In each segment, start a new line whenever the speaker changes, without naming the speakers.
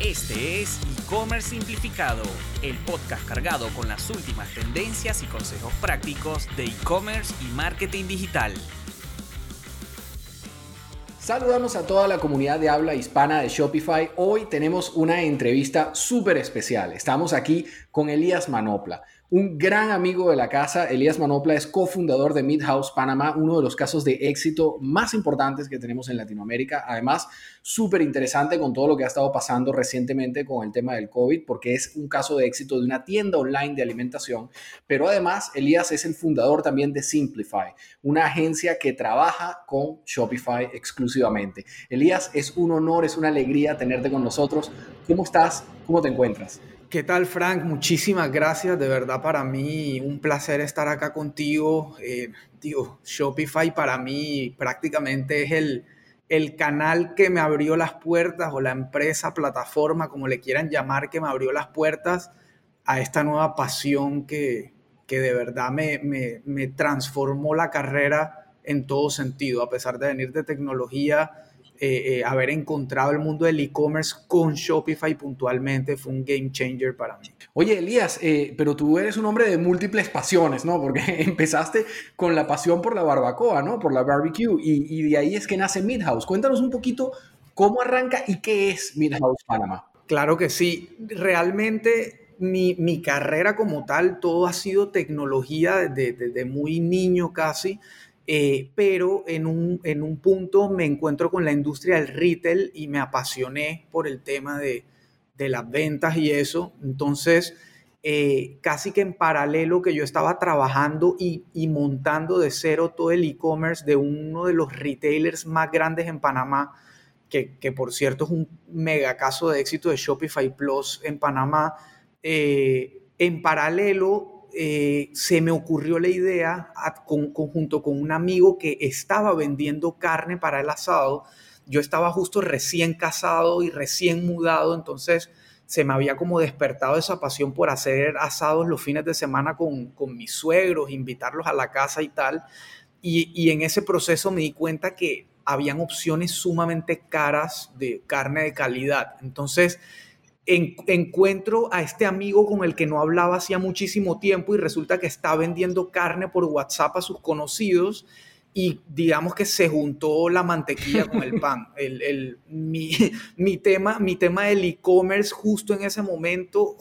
Este es E-Commerce Simplificado, el podcast cargado con las últimas tendencias y consejos prácticos de e-commerce y marketing digital.
Saludamos a toda la comunidad de habla hispana de Shopify. Hoy tenemos una entrevista súper especial. Estamos aquí con Elías Manopla un gran amigo de la casa, Elías Manopla, es cofundador de Midhouse Panamá, uno de los casos de éxito más importantes que tenemos en Latinoamérica. Además, súper interesante con todo lo que ha estado pasando recientemente con el tema del COVID, porque es un caso de éxito de una tienda online de alimentación. Pero además, Elías es el fundador también de Simplify, una agencia que trabaja con Shopify exclusivamente. Elías, es un honor, es una alegría tenerte con nosotros. ¿Cómo estás? ¿Cómo te encuentras?
¿Qué tal, Frank? Muchísimas gracias. De verdad, para mí un placer estar acá contigo. Eh, digo, Shopify para mí prácticamente es el, el canal que me abrió las puertas o la empresa, plataforma, como le quieran llamar, que me abrió las puertas a esta nueva pasión que, que de verdad me, me, me transformó la carrera en todo sentido. A pesar de venir de tecnología, eh, eh, haber encontrado el mundo del e-commerce con Shopify puntualmente fue un game changer para mí.
Oye, Elías, eh, pero tú eres un hombre de múltiples pasiones, ¿no? Porque empezaste con la pasión por la barbacoa, ¿no? Por la barbecue, y, de ahí es que nace Midhouse. Cuéntanos un poquito cómo arranca y qué es Midhouse Panamá.
Claro que sí. Realmente mi, mi, carrera como tal, todo ha sido tecnología desde, desde, muy niño casi. Eh, pero en un, en un punto me encuentro con la industria del retail y me apasioné por el tema de, de las ventas y eso. Entonces, eh, casi que en paralelo que yo estaba trabajando y, y montando de cero todo el e-commerce de uno de los retailers más grandes en Panamá, que, que, por cierto es un mega caso de éxito de Shopify Plus en Panamá, eh, en paralelo eh, se me ocurrió la idea con, junto con un amigo que estaba vendiendo carne para el asado. Yo estaba justo recién casado y recién mudado, entonces se me había como despertado esa pasión por hacer asados los fines de semana con, con mis suegros, invitarlos a la casa y tal. Y, y en ese proceso me di cuenta que habían opciones sumamente caras de carne de calidad. Entonces, encuentro a este amigo con el que no hablaba hacía muchísimo tiempo y resulta que está vendiendo carne por WhatsApp a sus conocidos y digamos que se juntó la mantequilla con el pan. El, mi, tema, mi tema del e-commerce justo en ese momento,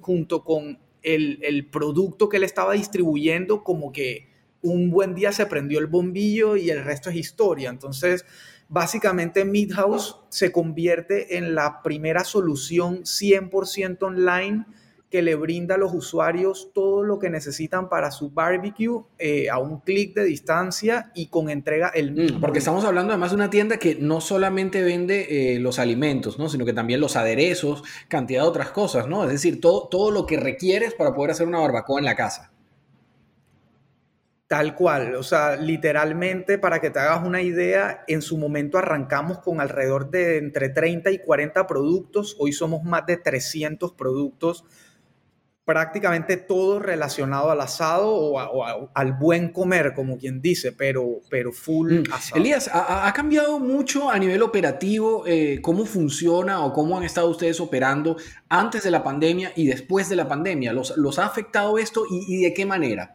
junto con el, el producto que él estaba distribuyendo, como que un buen día se prendió el bombillo y el resto es historia. Entonces, Básicamente Midhouse se convierte en la primera solución 100% online que le brinda a los usuarios todo lo que necesitan para su barbecue eh, a un clic de distancia y con entrega el
mm. Porque estamos hablando además de una tienda que no solamente vende eh, los alimentos, ¿no? sino que también los aderezos, cantidad de otras cosas, ¿no? Es decir, todo, todo lo que requieres para poder hacer una barbacoa en la casa.
Tal cual, o sea, literalmente para que te hagas una idea, en su momento arrancamos con alrededor de entre 30 y 40 productos, hoy somos más de 300 productos, prácticamente todo relacionado al asado o, al buen comer, como quien dice, pero, pero full
mm. asado. Elías, ¿ha, cambiado mucho a nivel operativo eh, cómo funciona o cómo han estado ustedes operando antes de la pandemia y después de la pandemia? ¿Los, los ha afectado esto y de qué manera?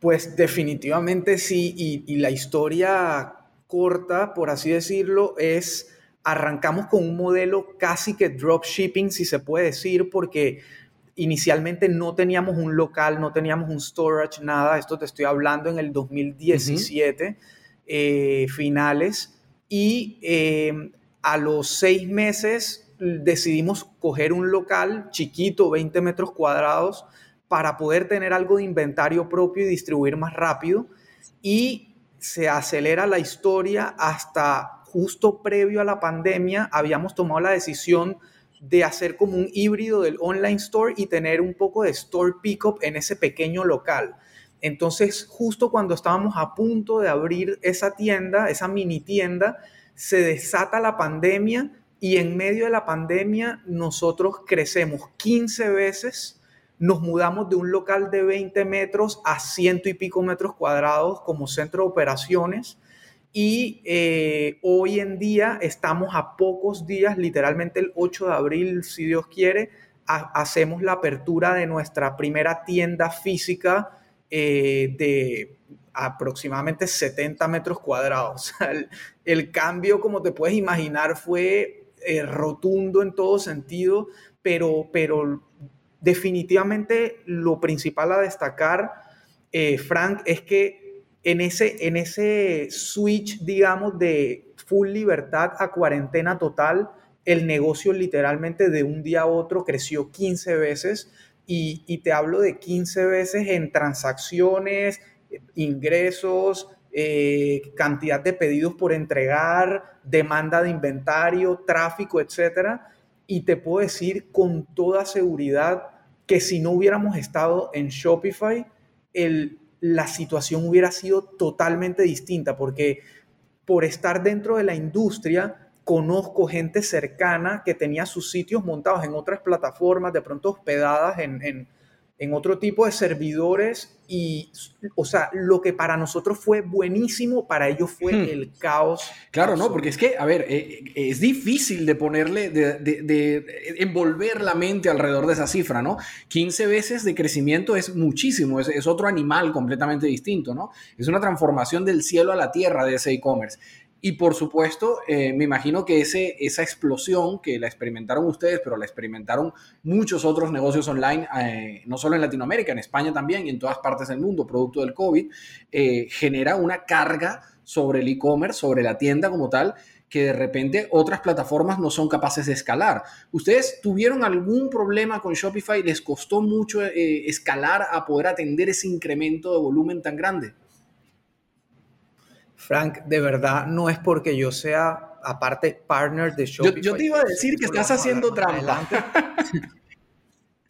Pues definitivamente sí, y, la historia corta, por así decirlo, es arrancamos con un modelo casi que dropshipping, si se puede decir, porque inicialmente no teníamos un local, no teníamos un storage, nada, esto te estoy hablando en el 2017, eh, finales, y eh, a los seis meses decidimos coger un local chiquito, 20 metros cuadrados, para poder tener algo de inventario propio y distribuir más rápido. Y se acelera la historia hasta justo previo a la pandemia, habíamos tomado la decisión de hacer como un híbrido del online store y tener un poco de store pickup en ese pequeño local. Entonces, justo cuando estábamos a punto de abrir esa tienda, esa mini tienda, se desata la pandemia y en medio de la pandemia nosotros crecemos 15 veces nos mudamos de un local de 20 metros a ciento y pico metros cuadrados como centro de operaciones y eh, hoy en día estamos a pocos días, literalmente el 8 de abril, si Dios quiere, hacemos la apertura de nuestra primera tienda física eh, de aproximadamente 70 metros cuadrados. el, cambio, como te puedes imaginar, fue eh, rotundo en todo sentido, pero, pero definitivamente lo principal a destacar, Frank, es que en ese, en ese switch, digamos, de full libertad a cuarentena total, el negocio literalmente de un día a otro creció 15 veces y, te hablo de 15 veces en transacciones, ingresos, eh, cantidad de pedidos por entregar, demanda de inventario, tráfico, etcétera. Y te puedo decir con toda seguridad que si no hubiéramos estado en Shopify, la situación hubiera sido totalmente distinta, porque por estar dentro de la industria, conozco gente cercana que tenía sus sitios montados en otras plataformas, de pronto hospedadas en otro tipo de servidores y, o sea, lo que para nosotros fue buenísimo, para ellos fue hmm. el caos.
Claro, no, porque es que, a ver, eh, es difícil de ponerle, de, envolver la mente alrededor de esa cifra, ¿no? 15 veces de crecimiento es muchísimo, es, es otro animal completamente distinto, ¿no? Es una transformación del cielo a la tierra de ese e-commerce. Y por supuesto, eh, me imagino que ese, esa explosión que la experimentaron ustedes, pero la experimentaron muchos otros negocios online, eh, no solo en Latinoamérica, en España también y en todas partes del mundo, producto del COVID, eh, genera una carga sobre el e-commerce, sobre la tienda como tal, que de repente otras plataformas no son capaces de escalar. ¿Ustedes tuvieron algún problema con Shopify? ¿Les costó mucho escalar a poder atender ese incremento de volumen tan grande?
Frank, de verdad no es porque yo sea, aparte, partner de Shopify.
Yo, te iba a decir que estás haciendo trampa.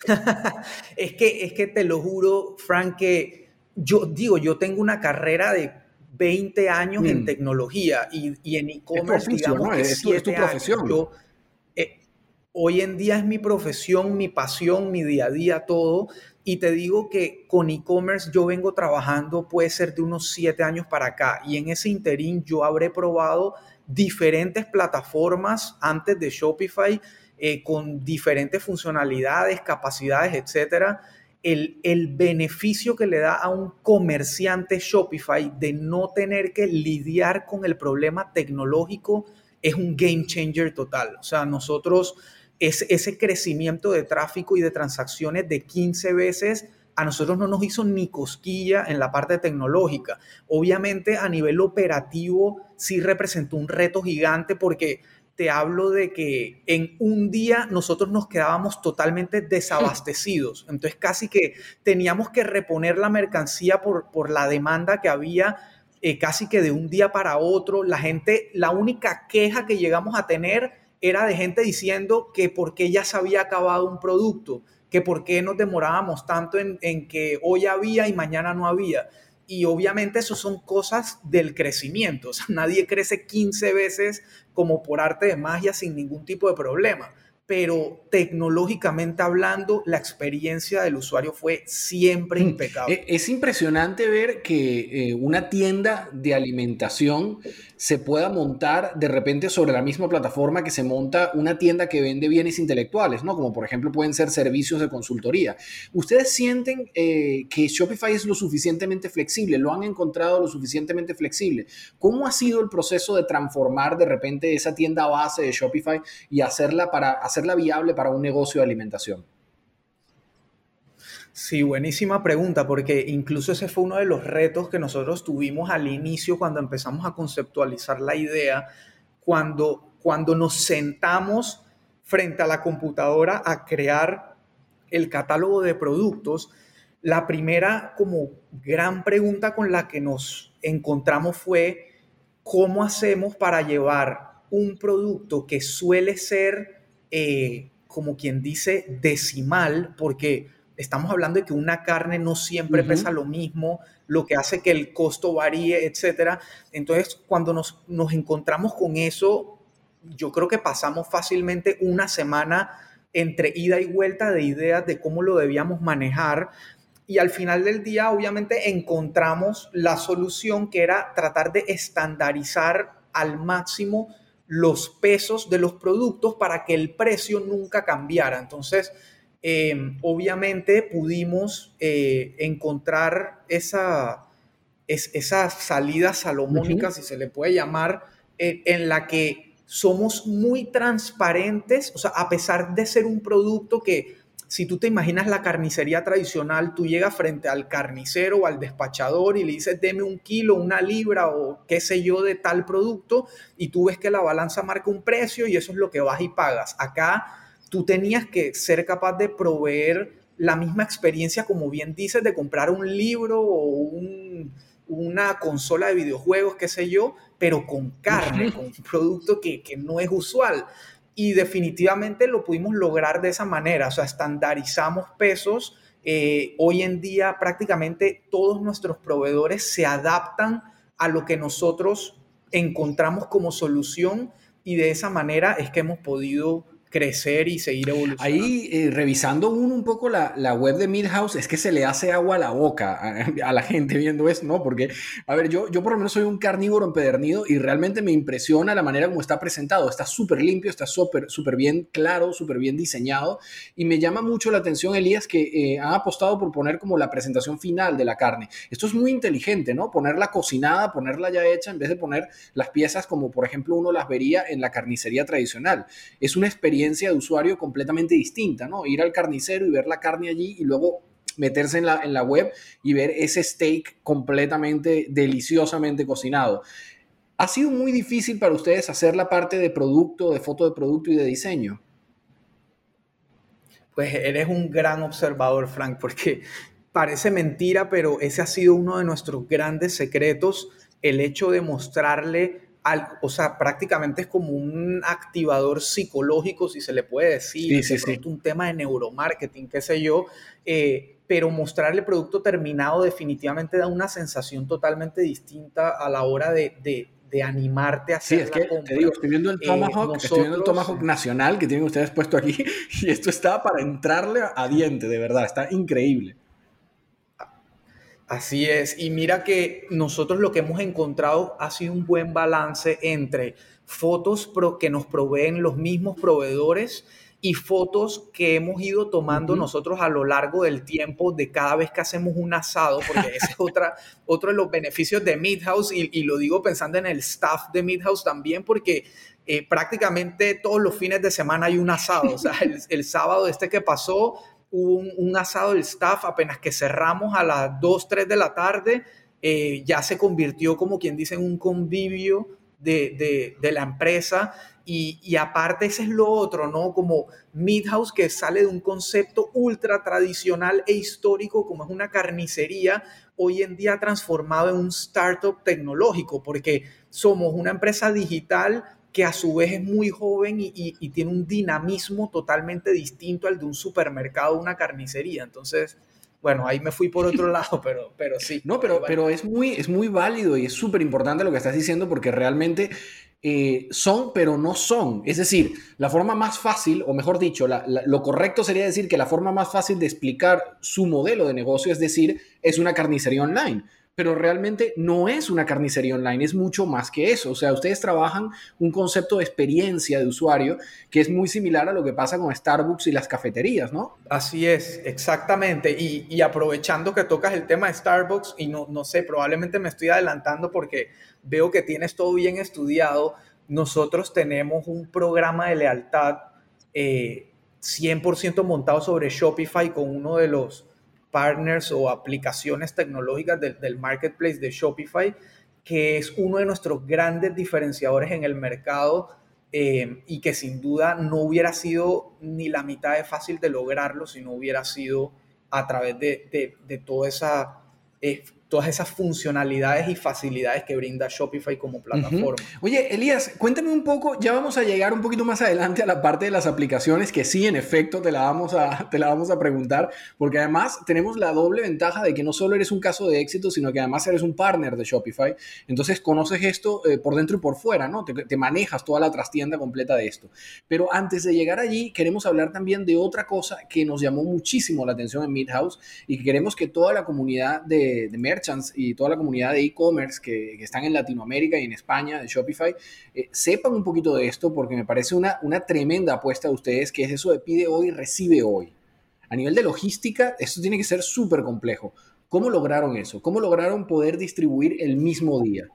es, que, es que te lo juro, Frank, que yo digo, yo tengo una carrera de 20 años en mm. tecnología y, en e-commerce, digamos que es, tu profesión. Eh, hoy en día es mi profesión, mi pasión, mi día a día, todo. Y te digo que con e-commerce yo vengo trabajando, puede ser de unos siete años para acá. Y en ese interín yo habré probado diferentes plataformas antes de Shopify eh, con diferentes funcionalidades, capacidades, etcétera. El, el, beneficio que le da a un comerciante Shopify de no tener que lidiar con el problema tecnológico es un game changer total. O sea, nosotros ese crecimiento de tráfico y de transacciones de 15 veces a nosotros no nos hizo ni cosquilla en la parte tecnológica. Obviamente a nivel operativo sí representó un reto gigante porque te hablo de que en un día nosotros nos quedábamos totalmente desabastecidos. Entonces casi que teníamos que reponer la mercancía por, por la demanda que había eh, casi que de un día para otro. La gente, la única queja que llegamos a tener era de gente diciendo que por qué ya se había acabado un producto, que por qué nos demorábamos tanto en, que hoy había y mañana no había. Y obviamente eso son cosas del crecimiento. O sea, nadie crece 15 veces como por arte de magia sin ningún tipo de problema pero tecnológicamente hablando, la experiencia del usuario fue siempre mm, impecable.
E, es impresionante ver que eh, una tienda de alimentación se pueda montar de repente sobre la misma plataforma que se monta una tienda que vende bienes intelectuales, ¿no? Como por ejemplo pueden ser servicios de consultoría. ¿Ustedes sienten eh, que Shopify es lo suficientemente flexible? ¿Lo han encontrado lo suficientemente flexible? ¿Cómo ha sido el proceso de transformar de repente esa tienda base de Shopify y hacerla para hacer hacerla viable para un negocio de alimentación?
Sí, buenísima pregunta, porque incluso ese fue uno de los retos que nosotros tuvimos al inicio cuando empezamos a conceptualizar la idea, cuando, cuando nos sentamos frente a la computadora a crear el catálogo de productos. La primera como gran pregunta con la que nos encontramos fue cómo hacemos para llevar un producto que suele ser eh, como quien dice, decimal, porque estamos hablando de que una carne no siempre pesa lo mismo, lo que hace que el costo varíe, etc. Entonces, cuando nos, nos encontramos con eso, yo creo que pasamos fácilmente una semana entre ida y vuelta de ideas de cómo lo debíamos manejar y al final del día obviamente encontramos la solución que era tratar de estandarizar al máximo los pesos de los productos para que el precio nunca cambiara. Entonces, eh, obviamente pudimos eh, encontrar esa, esa salida salomónica, si se le puede llamar, eh, en la que somos muy transparentes, o sea, a pesar de ser un producto que si tú te imaginas la carnicería tradicional, tú llegas frente al carnicero o al despachador y le dices, deme un kilo, una libra o qué sé yo de tal producto, y tú ves que la balanza marca un precio y eso es lo que vas y pagas. Acá tú tenías que ser capaz de proveer la misma experiencia, como bien dices, de comprar un libro o una consola de videojuegos, qué sé yo, pero con carne, con un producto que, que no es usual y definitivamente lo pudimos lograr de esa manera, o sea, estandarizamos pesos. Eh, hoy en día prácticamente todos nuestros proveedores se adaptan a lo que nosotros encontramos como solución y de esa manera es que hemos podido crecer y seguir evolucionando.
Ahí, eh, revisando uno un poco la, la, web de Midhouse, es que se le hace agua a la boca a, la gente viendo eso, ¿no? Porque, a ver, yo, yo por lo menos soy un carnívoro empedernido y realmente me impresiona la manera como está presentado. Está súper limpio, está súper súper bien claro, súper bien diseñado y me llama mucho la atención, Elías, que eh, han apostado por poner como la presentación final de la carne. Esto es muy inteligente, ¿no? Ponerla cocinada, ponerla ya hecha, en vez de poner las piezas como, por ejemplo, uno las vería en la carnicería tradicional. Es una experiencia de usuario completamente distinta, ¿no? Ir al carnicero y ver la carne allí y luego meterse en la, en la web y ver ese steak completamente deliciosamente cocinado. ¿Ha sido muy difícil para ustedes hacer la parte de producto, de foto de producto y de diseño?
Pues eres un gran observador, Frank, porque parece mentira, pero ese ha sido uno de nuestros grandes secretos, el hecho de mostrarle o sea, prácticamente es como un activador psicológico, si se le puede decir, sí, sí, un tema de neuromarketing, qué sé yo, eh, pero mostrarle producto terminado definitivamente da una sensación totalmente distinta a la hora de, de, animarte a hacer
Sí, es que te digo, estoy viendo el eh, Tomahawk, estoy viendo el Tomahawk nacional que tienen ustedes puesto aquí y esto está para entrarle a diente, de verdad, está increíble.
Así es, y mira que nosotros lo que hemos encontrado ha sido un buen balance entre fotos que nos proveen los mismos proveedores y fotos que hemos ido tomando nosotros a lo largo del tiempo de cada vez que hacemos un asado, porque ese es otra, otro de los beneficios de Midhouse y, y lo digo pensando en el staff de Midhouse también, porque eh, prácticamente todos los fines de semana hay un asado, o sea, el, el sábado este que pasó hubo un, asado del staff apenas que cerramos a las 2, 3 de la tarde, eh, ya se convirtió como quien dice en un convivio de, la empresa y, aparte ese es lo otro, ¿no? Como Midhouse que sale de un concepto ultra tradicional e histórico como es una carnicería, hoy en día transformado en un startup tecnológico porque somos una empresa digital que a su vez es muy joven y, tiene un dinamismo totalmente distinto al de un supermercado o una carnicería. Entonces, bueno, ahí me fui por otro lado, pero, pero sí.
No, pero, pero es, muy, es muy válido y es súper importante lo que estás diciendo porque realmente eh, son, pero no son. Es decir, la forma más fácil, o mejor dicho, lo correcto sería decir que la forma más fácil de explicar su modelo de negocio es decir, es una carnicería online pero realmente no es una carnicería online, es mucho más que eso. O sea, ustedes trabajan un concepto de experiencia de usuario que es muy similar a lo que pasa con Starbucks y las cafeterías, ¿no?
Así es, exactamente. Y, aprovechando que tocas el tema de Starbucks, y no, no sé, probablemente me estoy adelantando porque veo que tienes todo bien estudiado, nosotros tenemos un programa de lealtad 100% eh, montado sobre Shopify con uno de los partners o aplicaciones tecnológicas del, marketplace de Shopify, que es uno de nuestros grandes diferenciadores en el mercado eh, y que sin duda no hubiera sido ni la mitad de fácil de lograrlo si no hubiera sido a través de, de, toda esa eh, todas esas funcionalidades y facilidades que brinda Shopify como plataforma.
Oye, Elías, cuéntame un poco, ya vamos a llegar un poquito más adelante a la parte de las aplicaciones, que sí, en efecto, te la vamos a, te la vamos a preguntar, porque además tenemos la doble ventaja de que no solo eres un caso de éxito, sino que además eres un partner de Shopify, entonces conoces esto eh, por dentro y por fuera, ¿no? Te, te manejas toda la trastienda completa de esto. Pero antes de llegar allí, queremos hablar también de otra cosa que nos llamó muchísimo la atención en Midhouse y que queremos que toda la comunidad de, de merchants y toda la comunidad de e-commerce que, que, están en Latinoamérica y en España, de Shopify, eh, sepan un poquito de esto porque me parece una, una tremenda apuesta de ustedes, que es eso de pide hoy, recibe hoy. A nivel de logística, esto tiene que ser súper complejo. ¿Cómo lograron eso? ¿Cómo lograron poder distribuir el mismo día?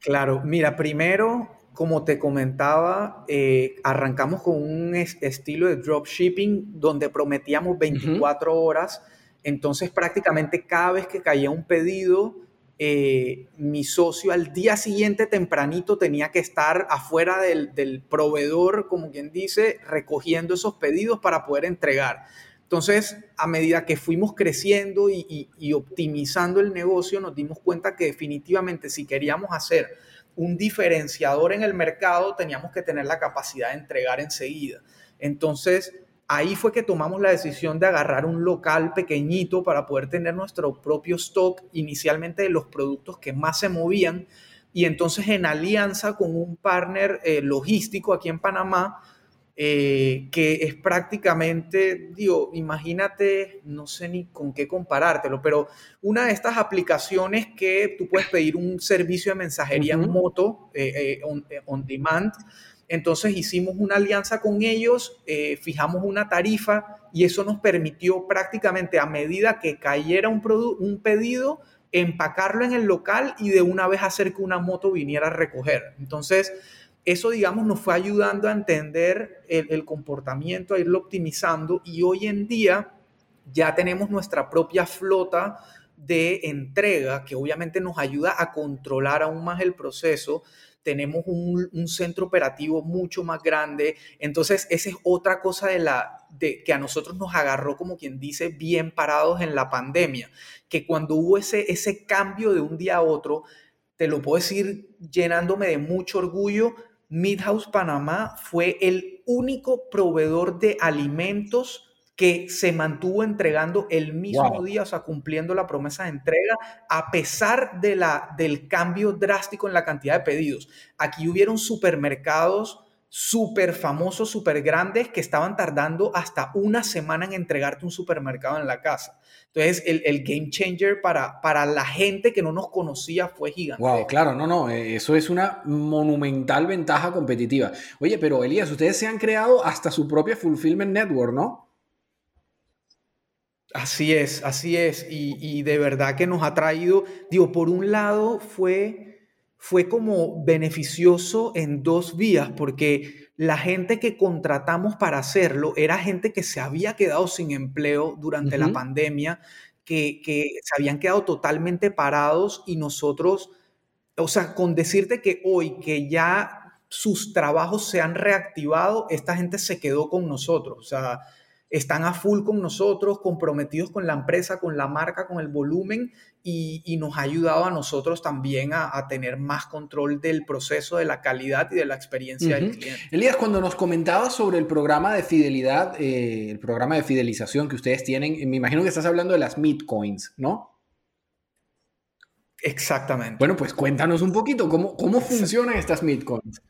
Claro, mira, primero como te comentaba, eh, arrancamos con un estilo de dropshipping donde prometíamos 24 horas. Entonces, prácticamente cada vez que caía un pedido, eh, mi socio al día siguiente tempranito tenía que estar afuera del, proveedor, como quien dice, recogiendo esos pedidos para poder entregar. Entonces, a medida que fuimos creciendo y optimizando el negocio, nos dimos cuenta que definitivamente si queríamos hacer un diferenciador en el mercado, teníamos que tener la capacidad de entregar enseguida. Entonces, ahí fue que tomamos la decisión de agarrar un local pequeñito para poder tener nuestro propio stock inicialmente de los productos que más se movían. Y entonces en alianza con un partner eh, logístico aquí en Panamá, eh, que es prácticamente, digo, imagínate, no sé ni con qué comparártelo, pero una de estas aplicaciones que tú puedes pedir un servicio de mensajería en moto, eh, eh, on, demand, entonces hicimos una alianza con ellos, fijamos una tarifa y eso nos permitió prácticamente a medida que cayera un, un pedido, empacarlo en el local y de una vez hacer que una moto viniera a recoger. Entonces, eso, digamos, nos fue ayudando a entender el, comportamiento, a irlo optimizando y hoy en día ya tenemos nuestra propia flota de entrega que obviamente nos ayuda a controlar aún más el proceso. Tenemos un, centro operativo mucho más grande. Entonces, esa es otra cosa de la, de, que a nosotros nos agarró, como quien dice, bien parados en la pandemia. Que cuando hubo ese, ese cambio de un día a otro, te lo puedo decir llenándome de mucho orgullo, Midhouse Panamá fue el único proveedor de alimentos que se mantuvo entregando el mismo día, o sea, cumpliendo la promesa de entrega, a pesar de la, del cambio drástico en la cantidad de pedidos. Aquí hubieron supermercados súper famosos, súper grandes, que estaban tardando hasta una semana en entregarte un supermercado en la casa. Entonces, el, game changer para, para la gente que no nos conocía fue gigante.
Wow, claro, no, no, eh, eso es una monumental ventaja competitiva. Oye, pero Elías, ustedes se han creado hasta su propia Fulfillment Network, ¿no?
Así es, así es. Y, y de verdad que nos ha traído, digo, por un lado fue fue como beneficioso en dos vías, porque la gente que contratamos para hacerlo era gente que se había quedado sin empleo durante la pandemia, que, se habían quedado totalmente parados y nosotros, o sea, con decirte que hoy que ya sus trabajos se han reactivado, esta gente se quedó con nosotros, o sea, están a full con nosotros, comprometidos con la empresa, con la marca, con el volumen y, nos ha ayudado a nosotros también a, tener más control del proceso, de la calidad y de la experiencia del cliente.
Elías, cuando nos comentabas sobre el programa de fidelidad, eh, el programa de fidelización que ustedes tienen, me imagino que estás hablando de las Midcoins, ¿no?
Exactamente.
Bueno, pues cuéntanos un poquito cómo, cómo funcionan estas Midcoins.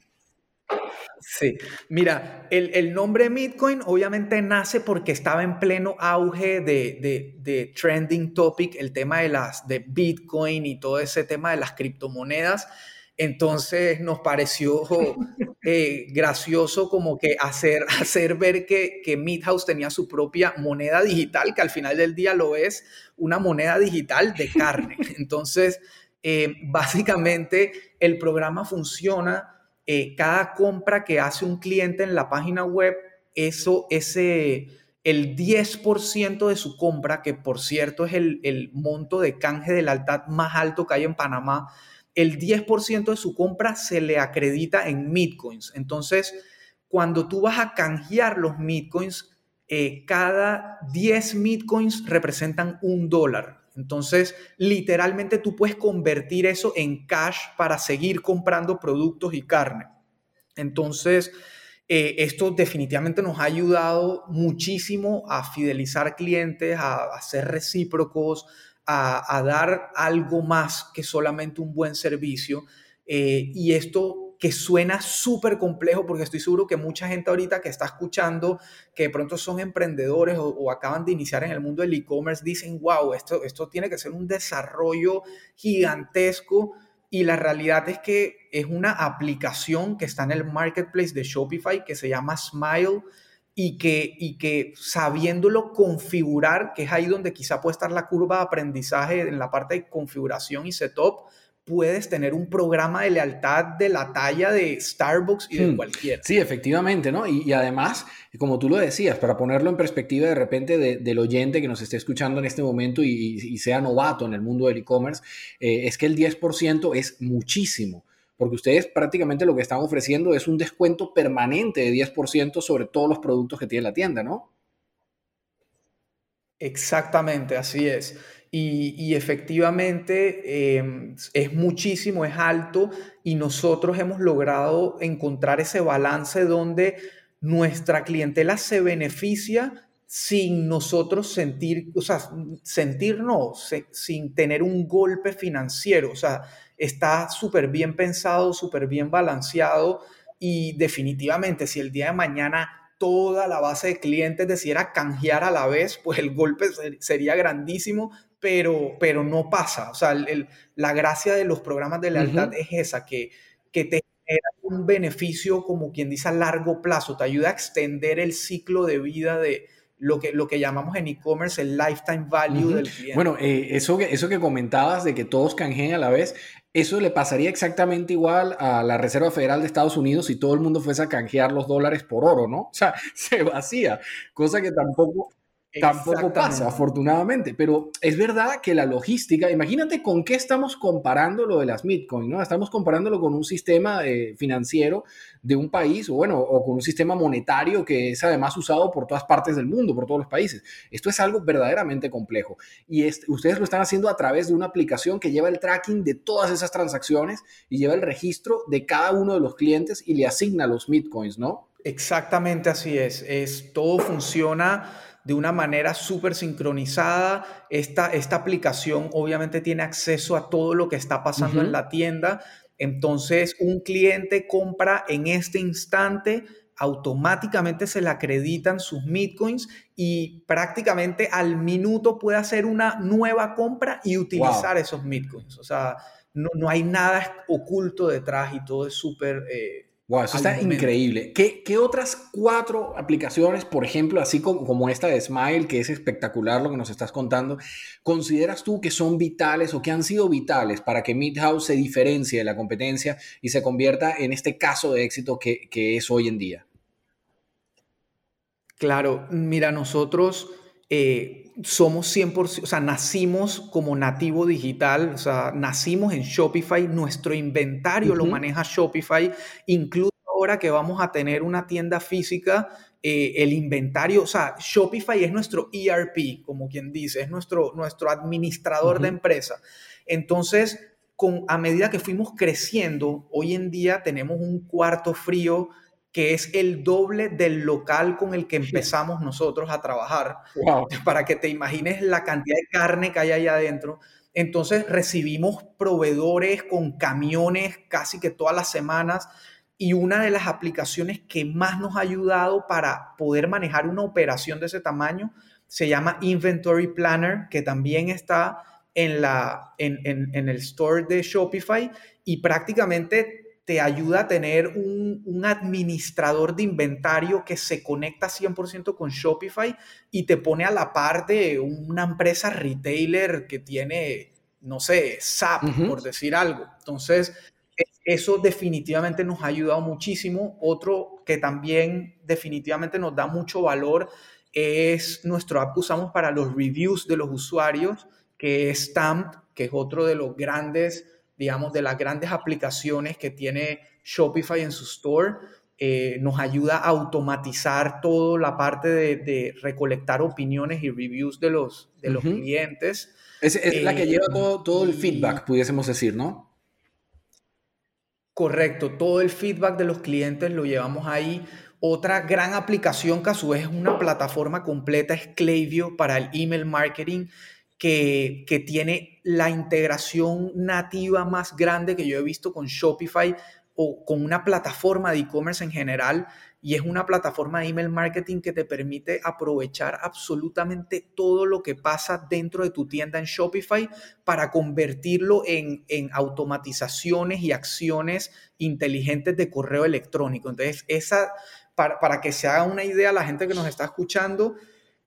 Sí, mira, el, nombre Bitcoin obviamente nace porque estaba en pleno auge de, trending topic, el tema de las de Bitcoin y todo ese tema de las criptomonedas. Entonces nos pareció eh, gracioso como que hacer, hacer ver que, que Midhouse tenía su propia moneda digital, que al final del día lo es una moneda digital de carne. Entonces, eh, básicamente el programa funciona eh, cada compra que hace un cliente en la página web, eso, ese, el 10% de su compra, que por cierto es el, monto de canje de lealtad más alto que hay en Panamá, el 10% de su compra se le acredita en Bitcoins. Entonces, cuando tú vas a canjear los Bitcoins, eh, cada 10 Bitcoins representan un dólar. Entonces, literalmente tú puedes convertir eso en cash para seguir comprando productos y carne. Entonces, eh, esto definitivamente nos ha ayudado muchísimo a fidelizar clientes, a, ser recíprocos, a, dar algo más que solamente un buen servicio. Eh, y esto que suena súper complejo porque estoy seguro que mucha gente ahorita que está escuchando, que de pronto son emprendedores o, acaban de iniciar en el mundo del e-commerce, dicen, wow, esto, esto tiene que ser un desarrollo gigantesco. Y la realidad es que es una aplicación que está en el marketplace de Shopify que se llama Smile y que, y que sabiéndolo configurar, que es ahí donde quizá puede estar la curva de aprendizaje en la parte de configuración y setup, puedes tener un programa de lealtad de la talla de Starbucks y de hmm. cualquiera.
Sí, efectivamente, ¿no? Y, además, como tú lo decías, para ponerlo en perspectiva de repente del oyente que nos esté escuchando en este momento y, sea novato en el mundo del e-commerce, eh, es que el 10% es muchísimo porque ustedes prácticamente lo que están ofreciendo es un descuento permanente de 10% sobre todos los productos que tiene la tienda, ¿no?
Exactamente, así es. Y, efectivamente em, es muchísimo, es alto y nosotros hemos logrado encontrar ese balance donde nuestra clientela se beneficia sin nosotros sentir, o sea, sentir no, sin tener un golpe financiero, o sea, está súper bien pensado, súper bien balanceado y definitivamente si el día de mañana toda la base de clientes decidiera canjear a la vez, pues el golpe sería grandísimo, pero, pero no pasa. O sea, la gracia de los programas de lealtad es esa, que, que te genera un beneficio, como quien dice, a largo plazo, te ayuda a extender el ciclo de vida de, lo que, lo que llamamos en e-commerce el lifetime value del cliente.
Bueno, eh, eso, que, eso que comentabas de que todos canjeen a la vez, eso le pasaría exactamente igual a la Reserva Federal de Estados Unidos si todo el mundo fuese a canjear los dólares por oro, ¿no? O sea, se vacía, cosa que tampoco, Tampoco pasa, afortunadamente, pero es verdad que la logística, imagínate con qué estamos comparando lo de las Bitcoin, ¿no? Estamos comparándolo con un sistema eh, financiero de un país, o bueno, o con un sistema monetario que es además usado por todas partes del mundo, por todos los países. Esto es algo verdaderamente complejo y ustedes lo están haciendo a través de una aplicación que lleva el tracking de todas esas transacciones y lleva el registro de cada uno de los clientes y le asigna los Bitcoins, ¿no?
Exactamente así es. Es todo funciona de una manera súper sincronizada. Esta, esta aplicación obviamente tiene acceso a todo lo que está pasando en la tienda. Entonces, un cliente compra en este instante, automáticamente se le acreditan sus Bitcoins y prácticamente al minuto puede hacer una nueva compra y utilizar esos Bitcoins. O sea, no, no, hay nada oculto detrás y todo es súper... Eh,
Wow, eso está increíble. ¿Qué, ¿Qué, otras cuatro aplicaciones, por ejemplo, así como, como, esta de Smile, que es espectacular lo que nos estás contando, consideras tú que son vitales o que han sido vitales para que Midhouse se diferencie de la competencia y se convierta en este caso de éxito que, que es hoy en día?
Claro, mira, nosotros eh, somos 100%, o sea, nacimos como nativo digital, o sea, nacimos en Shopify, nuestro inventario lo maneja Shopify, incluso ahora que vamos a tener una tienda física, eh, el inventario, o sea, Shopify es nuestro ERP, como quien dice, es nuestro, nuestro administrador de empresa. Entonces, con, a medida que fuimos creciendo, hoy en día tenemos un cuarto frío que es el doble del local con el que empezamos nosotros a trabajar, para que te imagines la cantidad de carne que hay allá adentro. Entonces recibimos proveedores con camiones casi que todas las semanas y una de las aplicaciones que más nos ha ayudado para poder manejar una operación de ese tamaño se llama Inventory Planner, que también está en, la, en, en el store de Shopify y prácticamente te ayuda a tener un, administrador de inventario que se conecta 100% con Shopify y te pone a la par de una empresa retailer que tiene, no sé, SAP, por decir algo. Entonces, e, eso definitivamente nos ha ayudado muchísimo. Otro que también definitivamente nos da mucho valor es nuestro app que usamos para los reviews de los usuarios, que es Stamp, que es otro de los grandes digamos, de las grandes aplicaciones que tiene Shopify en su store. eh, nos ayuda a automatizar toda la parte de, recolectar opiniones y reviews de los, de los clientes.
Es, la que lleva eh, todo, todo el feedback, pudiésemos decir, ¿no?
Correcto, todo el feedback de los clientes lo llevamos ahí. Otra gran aplicación que a su vez es una plataforma completa es Klaviyo para el email marketing que, tiene la integración nativa más grande que yo he visto con Shopify o con una plataforma de e-commerce en general y es una plataforma de email marketing que te permite aprovechar absolutamente todo lo que pasa dentro de tu tienda en Shopify para convertirlo en, en automatizaciones y acciones inteligentes de correo electrónico. Entonces, esa, para, para que se haga una idea la gente que nos está escuchando,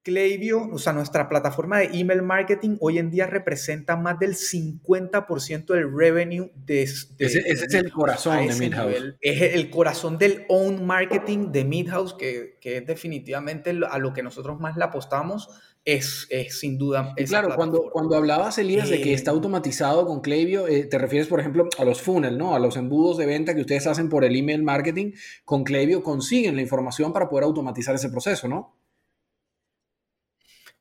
Klaviyo, o sea, nuestra plataforma de email marketing hoy en día representa más del 50% del revenue de,
ese, es el corazón de Midhouse.
Es el corazón del own marketing de Midhouse, que, que es definitivamente a lo que nosotros más le apostamos. Es, es sin duda.
claro, cuando, cuando hablabas, Elías, de que está eh, automatizado con Klaviyo, eh, te refieres, por ejemplo, a los funnel, ¿no? A los embudos de venta que ustedes hacen por el email marketing. Con Klaviyo consiguen la información para poder automatizar ese proceso, ¿no?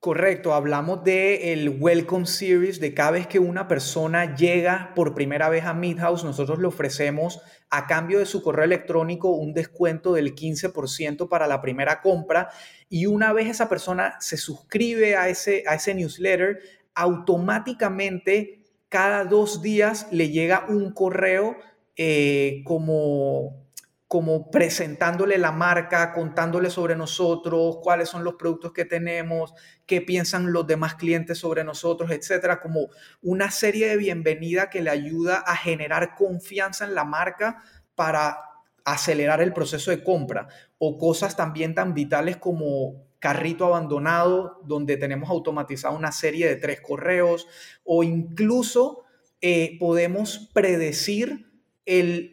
Correcto, hablamos de el Welcome Series, de cada vez que una persona llega por primera vez a Midhouse, nosotros le ofrecemos a cambio de su correo electrónico un descuento del 15% para la primera compra y una vez esa persona se suscribe a ese, a ese newsletter, automáticamente cada dos días le llega un correo eh, como como presentándole la marca, contándole sobre nosotros, cuáles son los productos que tenemos, qué piensan los demás clientes sobre nosotros, etcétera, como una serie de bienvenida que le ayuda a generar confianza en la marca para acelerar el proceso de compra. O cosas también tan vitales como carrito abandonado, donde tenemos automatizado una serie de tres correos o incluso eh, podemos predecir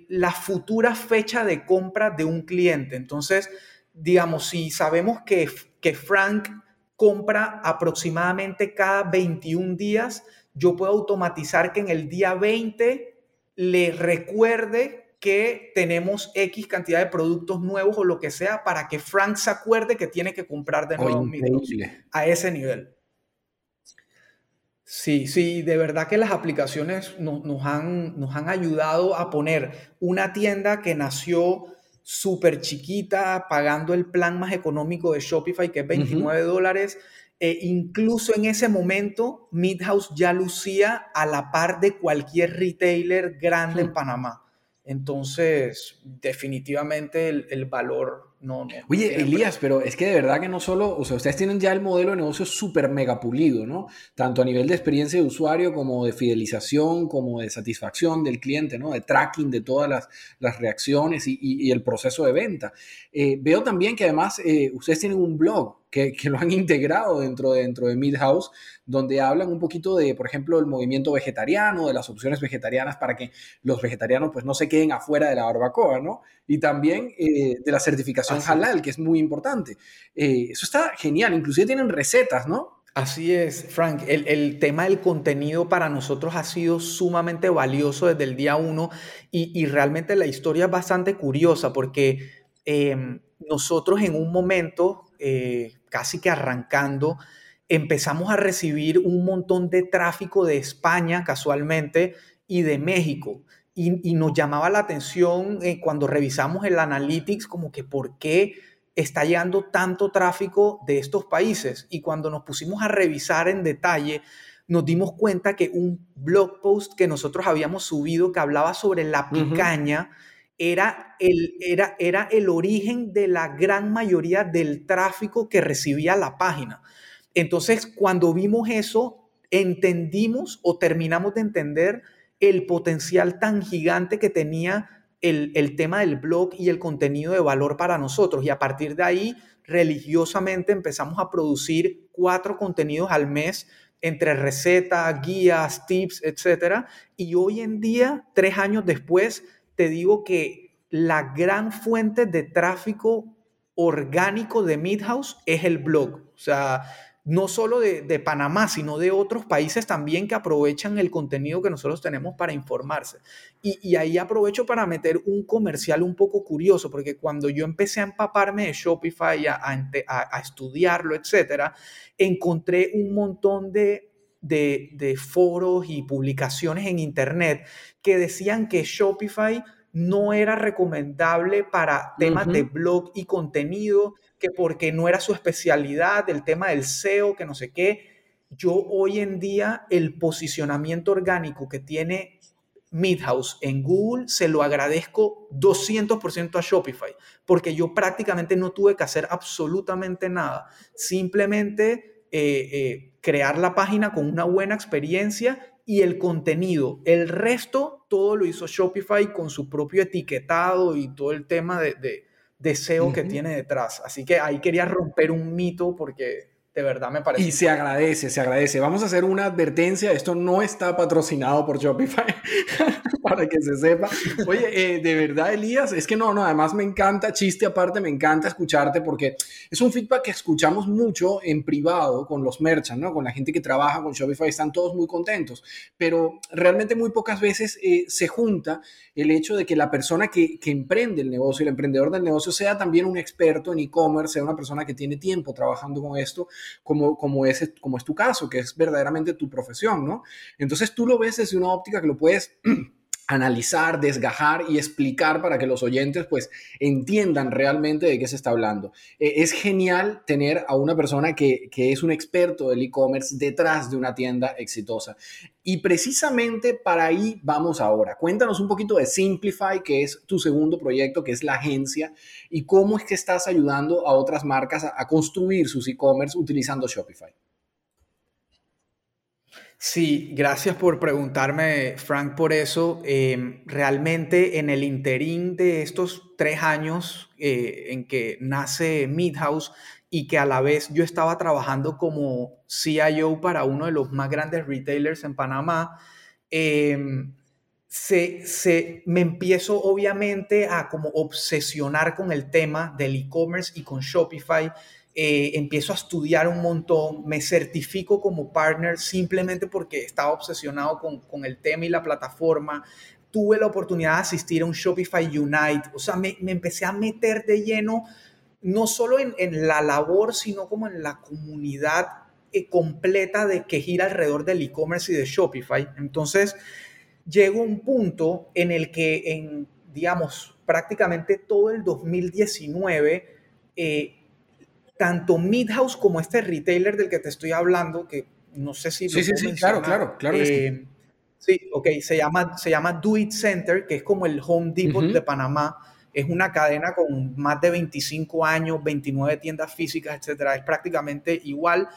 la futura fecha de compra de un cliente. Entonces, digamos, si sabemos que, que Frank compra aproximadamente cada 21 días, yo puedo automatizar que en el día 20 le recuerde que tenemos X cantidad de productos nuevos o lo que sea para que Frank se acuerde que tiene que comprar de nuevo a ese nivel. Sí, sí, de verdad que las aplicaciones nos, han, nos han ayudado a poner una tienda que nació súper chiquita, pagando el plan más económico de Shopify, que es 29 dólares. E incluso en ese momento, Midhouse ya lucía a la par de cualquier retailer grande en Panamá. Entonces, definitivamente el, valor no, no.
Oye, Elías, pero es que de verdad que no solo, o sea, ustedes tienen ya el modelo de negocio súper mega pulido, ¿no? Tanto a nivel de experiencia de usuario como de fidelización, como de satisfacción del cliente, ¿no? De tracking de todas las, las reacciones y, el proceso de venta. Eh, veo también que además eh, ustedes tienen un blog que, lo han integrado dentro, dentro de Midhouse, donde hablan un poquito de, por ejemplo, el movimiento vegetariano, de las opciones vegetarianas para que los vegetarianos pues no se queden afuera de la barbacoa, ¿no? Y también eh, de la certificación halal, que es muy importante. Eh, eso está genial, inclusive tienen recetas, ¿no?
Así es, Frank. El, tema del contenido para nosotros ha sido sumamente valioso desde el día uno y, realmente la historia es bastante curiosa porque em, nosotros en un momento eh, casi que arrancando, empezamos a recibir un montón de tráfico de España casualmente y de México. Y, nos llamaba la atención eh, cuando revisamos el analytics como que por qué está llegando tanto tráfico de estos países. Y cuando nos pusimos a revisar en detalle, nos dimos cuenta que un blog post que nosotros habíamos subido que hablaba sobre la picaña, era el, era, era el origen de la gran mayoría del tráfico que recibía la página. Entonces, cuando vimos eso, entendimos o terminamos de entender el potencial tan gigante que tenía el, el, tema del blog y el contenido de valor para nosotros. Y a partir de ahí, religiosamente empezamos a producir cuatro contenidos al mes entre recetas, guías, tips, etc. Y hoy en día, tres años después, te digo que la gran fuente de tráfico orgánico de Midhouse es el blog. O sea, no solo de, Panamá, sino de otros países también que aprovechan el contenido que nosotros tenemos para informarse. Y, ahí aprovecho para meter un comercial un poco curioso, porque cuando yo empecé a empaparme de Shopify, a, estudiarlo, etcétera, encontré un montón de, foros y publicaciones en Internet que decían que Shopify no era recomendable para temas de blog y contenido, que porque no era su especialidad, el tema del SEO, que no sé qué. Yo hoy en día el posicionamiento orgánico que tiene Midhouse en Google se lo agradezco 200% a Shopify, porque yo prácticamente no tuve que hacer absolutamente nada. Simplemente eh, eh, crear la página con una buena experiencia y el contenido. El resto, todo lo hizo Shopify con su propio etiquetado y todo el tema de, deseo que tiene detrás. Así que ahí quería romper un mito porque de verdad me parece.
Y se agradece, se agradece. Vamos a hacer una advertencia. Esto no está patrocinado por Shopify, para que se sepa. Oye, eh, de verdad, Elías, es que no, no, además me encanta, chiste aparte, me encanta escucharte porque es un feedback que escuchamos mucho en privado con los merchants, ¿no? Con la gente que trabaja con Shopify, están todos muy contentos, pero realmente muy pocas veces eh, se junta el hecho de que la persona que, que emprende el negocio, el emprendedor del negocio, sea también un experto en e-commerce, sea una persona que tiene tiempo trabajando con esto como, como, es, como es tu caso, que es verdaderamente tu profesión, ¿no? Entonces tú lo ves desde una óptica que lo puedes... analizar, desgajar y explicar para que los oyentes pues entiendan realmente de qué se está hablando. Eh, es genial tener a una persona que, que es un experto del e-commerce detrás de una tienda exitosa. Y precisamente para ahí vamos ahora. Cuéntanos un poquito de Simplify, que es tu segundo proyecto, que es la agencia, y cómo es que estás ayudando a otras marcas a, construir sus e-commerce utilizando Shopify.
Sí, gracias por preguntarme, Frank, por eso. Em, realmente en el interín de estos tres años eh, en que nace Midhouse, y que a la vez yo estaba trabajando como CIO para uno de los más grandes retailers en Panamá, em, se, me empiezo obviamente a como obsesionar con el tema del e-commerce y con Shopify. Eh, empiezo a estudiar un montón, me certifico como partner simplemente porque estaba obsesionado con, el tema y la plataforma. Tuve la oportunidad de asistir a un Shopify Unite, o sea, me, me empecé a meter de lleno no solo en, la labor, sino como en la comunidad eh, completa de que gira alrededor del e-commerce y de Shopify. Entonces, llegó un punto en el que en, digamos, prácticamente todo el 2019, eh, tanto Midhouse como este retailer del que te estoy hablando, que no sé si...
Sí, sí, sí, claro, claro, claro.
sí. sí, ok, se llama, se llama Do It Center, que es como el Home Depot de Panamá es una cadena con más de 25 años, 29 tiendas físicas, etcétera. Es prácticamente igual.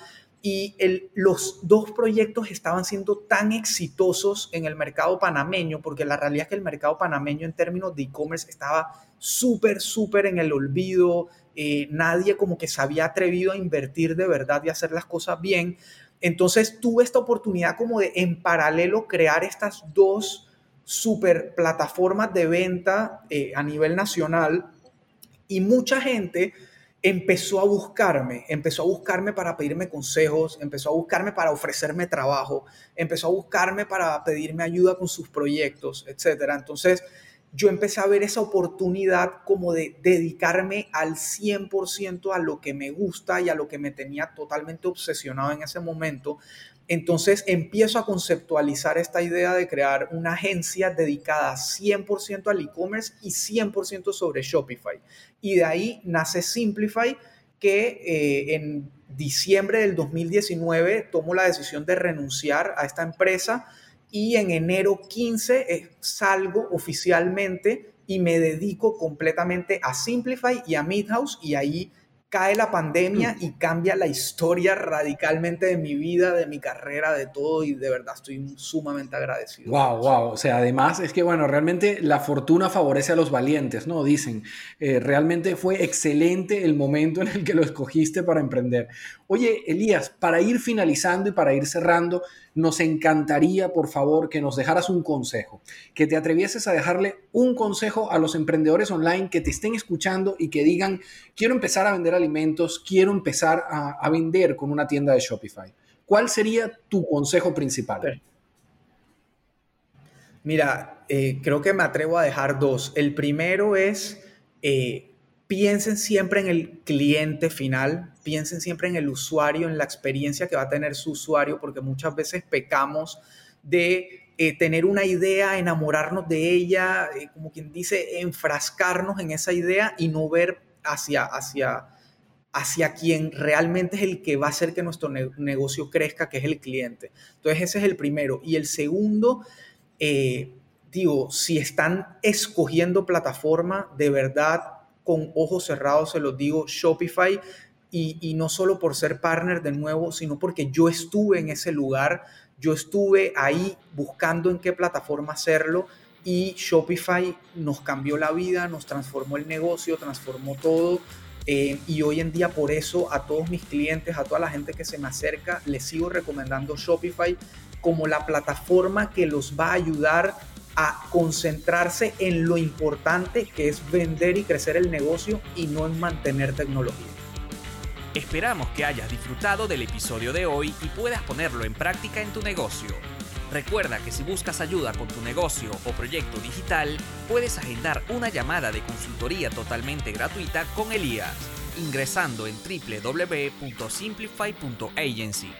Y los dos proyectos estaban siendo tan exitosos en el mercado panameño, porque la realidad es que el mercado panameño en términos de e-commerce estaba súper, súper en el olvido. Eh, nadie como que se había atrevido a invertir de verdad y hacer las cosas bien. Entonces tuve esta oportunidad como de en paralelo crear estas dos super plataformas de venta eh, a nivel nacional y mucha gente empezó a buscarme, empezó a buscarme para pedirme consejos, empezó a buscarme para ofrecerme trabajo, empezó a buscarme para pedirme ayuda con sus proyectos, etc. Entonces, yo empecé a ver esa oportunidad como de dedicarme al 100% a lo que me gusta y a lo que me tenía totalmente obsesionado en ese momento, entonces empiezo a conceptualizar esta idea de crear una agencia dedicada 100% al e-commerce y 100% sobre Shopify. Y de ahí nace Simplify, que eh, en diciembre del 2019 tomo la decisión de renunciar a esta empresa y en enero 15 eh, salgo oficialmente y me dedico completamente a Simplify y a Midhouse y ahí cae la pandemia y cambia la historia radicalmente de mi vida, de mi carrera, de todo y de verdad estoy sumamente agradecido.
Wow, wow. O sea, además es que bueno, realmente la fortuna favorece a los valientes, ¿no? Dicen, eh, realmente fue excelente el momento en el que lo escogiste para emprender. Oye, Elías, para ir finalizando y para ir cerrando, nos encantaría, por favor, que nos dejaras un consejo, que te atrevieses a dejarle un consejo a los emprendedores online que te estén escuchando y que digan, quiero empezar a vender alimentos, quiero empezar a, vender con una tienda de Shopify. ¿Cuál sería tu consejo principal?
Mira, eh, creo que me atrevo a dejar dos. El primero es, eh, piensen siempre en el cliente final, piensen siempre en el usuario, en la experiencia que va a tener su usuario, porque muchas veces pecamos de eh, tener una idea, enamorarnos de ella, como quien dice, enfrascarnos en esa idea y no ver hacia, hacia, hacia quien realmente es el que va a hacer que nuestro negocio crezca, que es el cliente. Entonces ese es el primero. Y el segundo eh, digo, si están escogiendo plataforma, de verdad, con ojos cerrados, se los digo, Shopify, y, no solo por ser partner de nuevo, sino porque yo estuve en ese lugar, yo estuve ahí buscando en qué plataforma hacerlo y Shopify nos cambió la vida, nos transformó el negocio, transformó todo. Eh, y hoy en día por eso a todos mis clientes, a toda la gente que se me acerca, les sigo recomendando Shopify como la plataforma que los va a ayudar a concentrarse en lo importante que es vender y crecer el negocio y no en mantener tecnología.
Esperamos que hayas disfrutado del episodio de hoy y puedas ponerlo en práctica en tu negocio. Recuerda que si buscas ayuda con tu negocio o proyecto digital, puedes agendar una llamada de consultoría totalmente gratuita con Elías, ingresando en www.simplify.agency.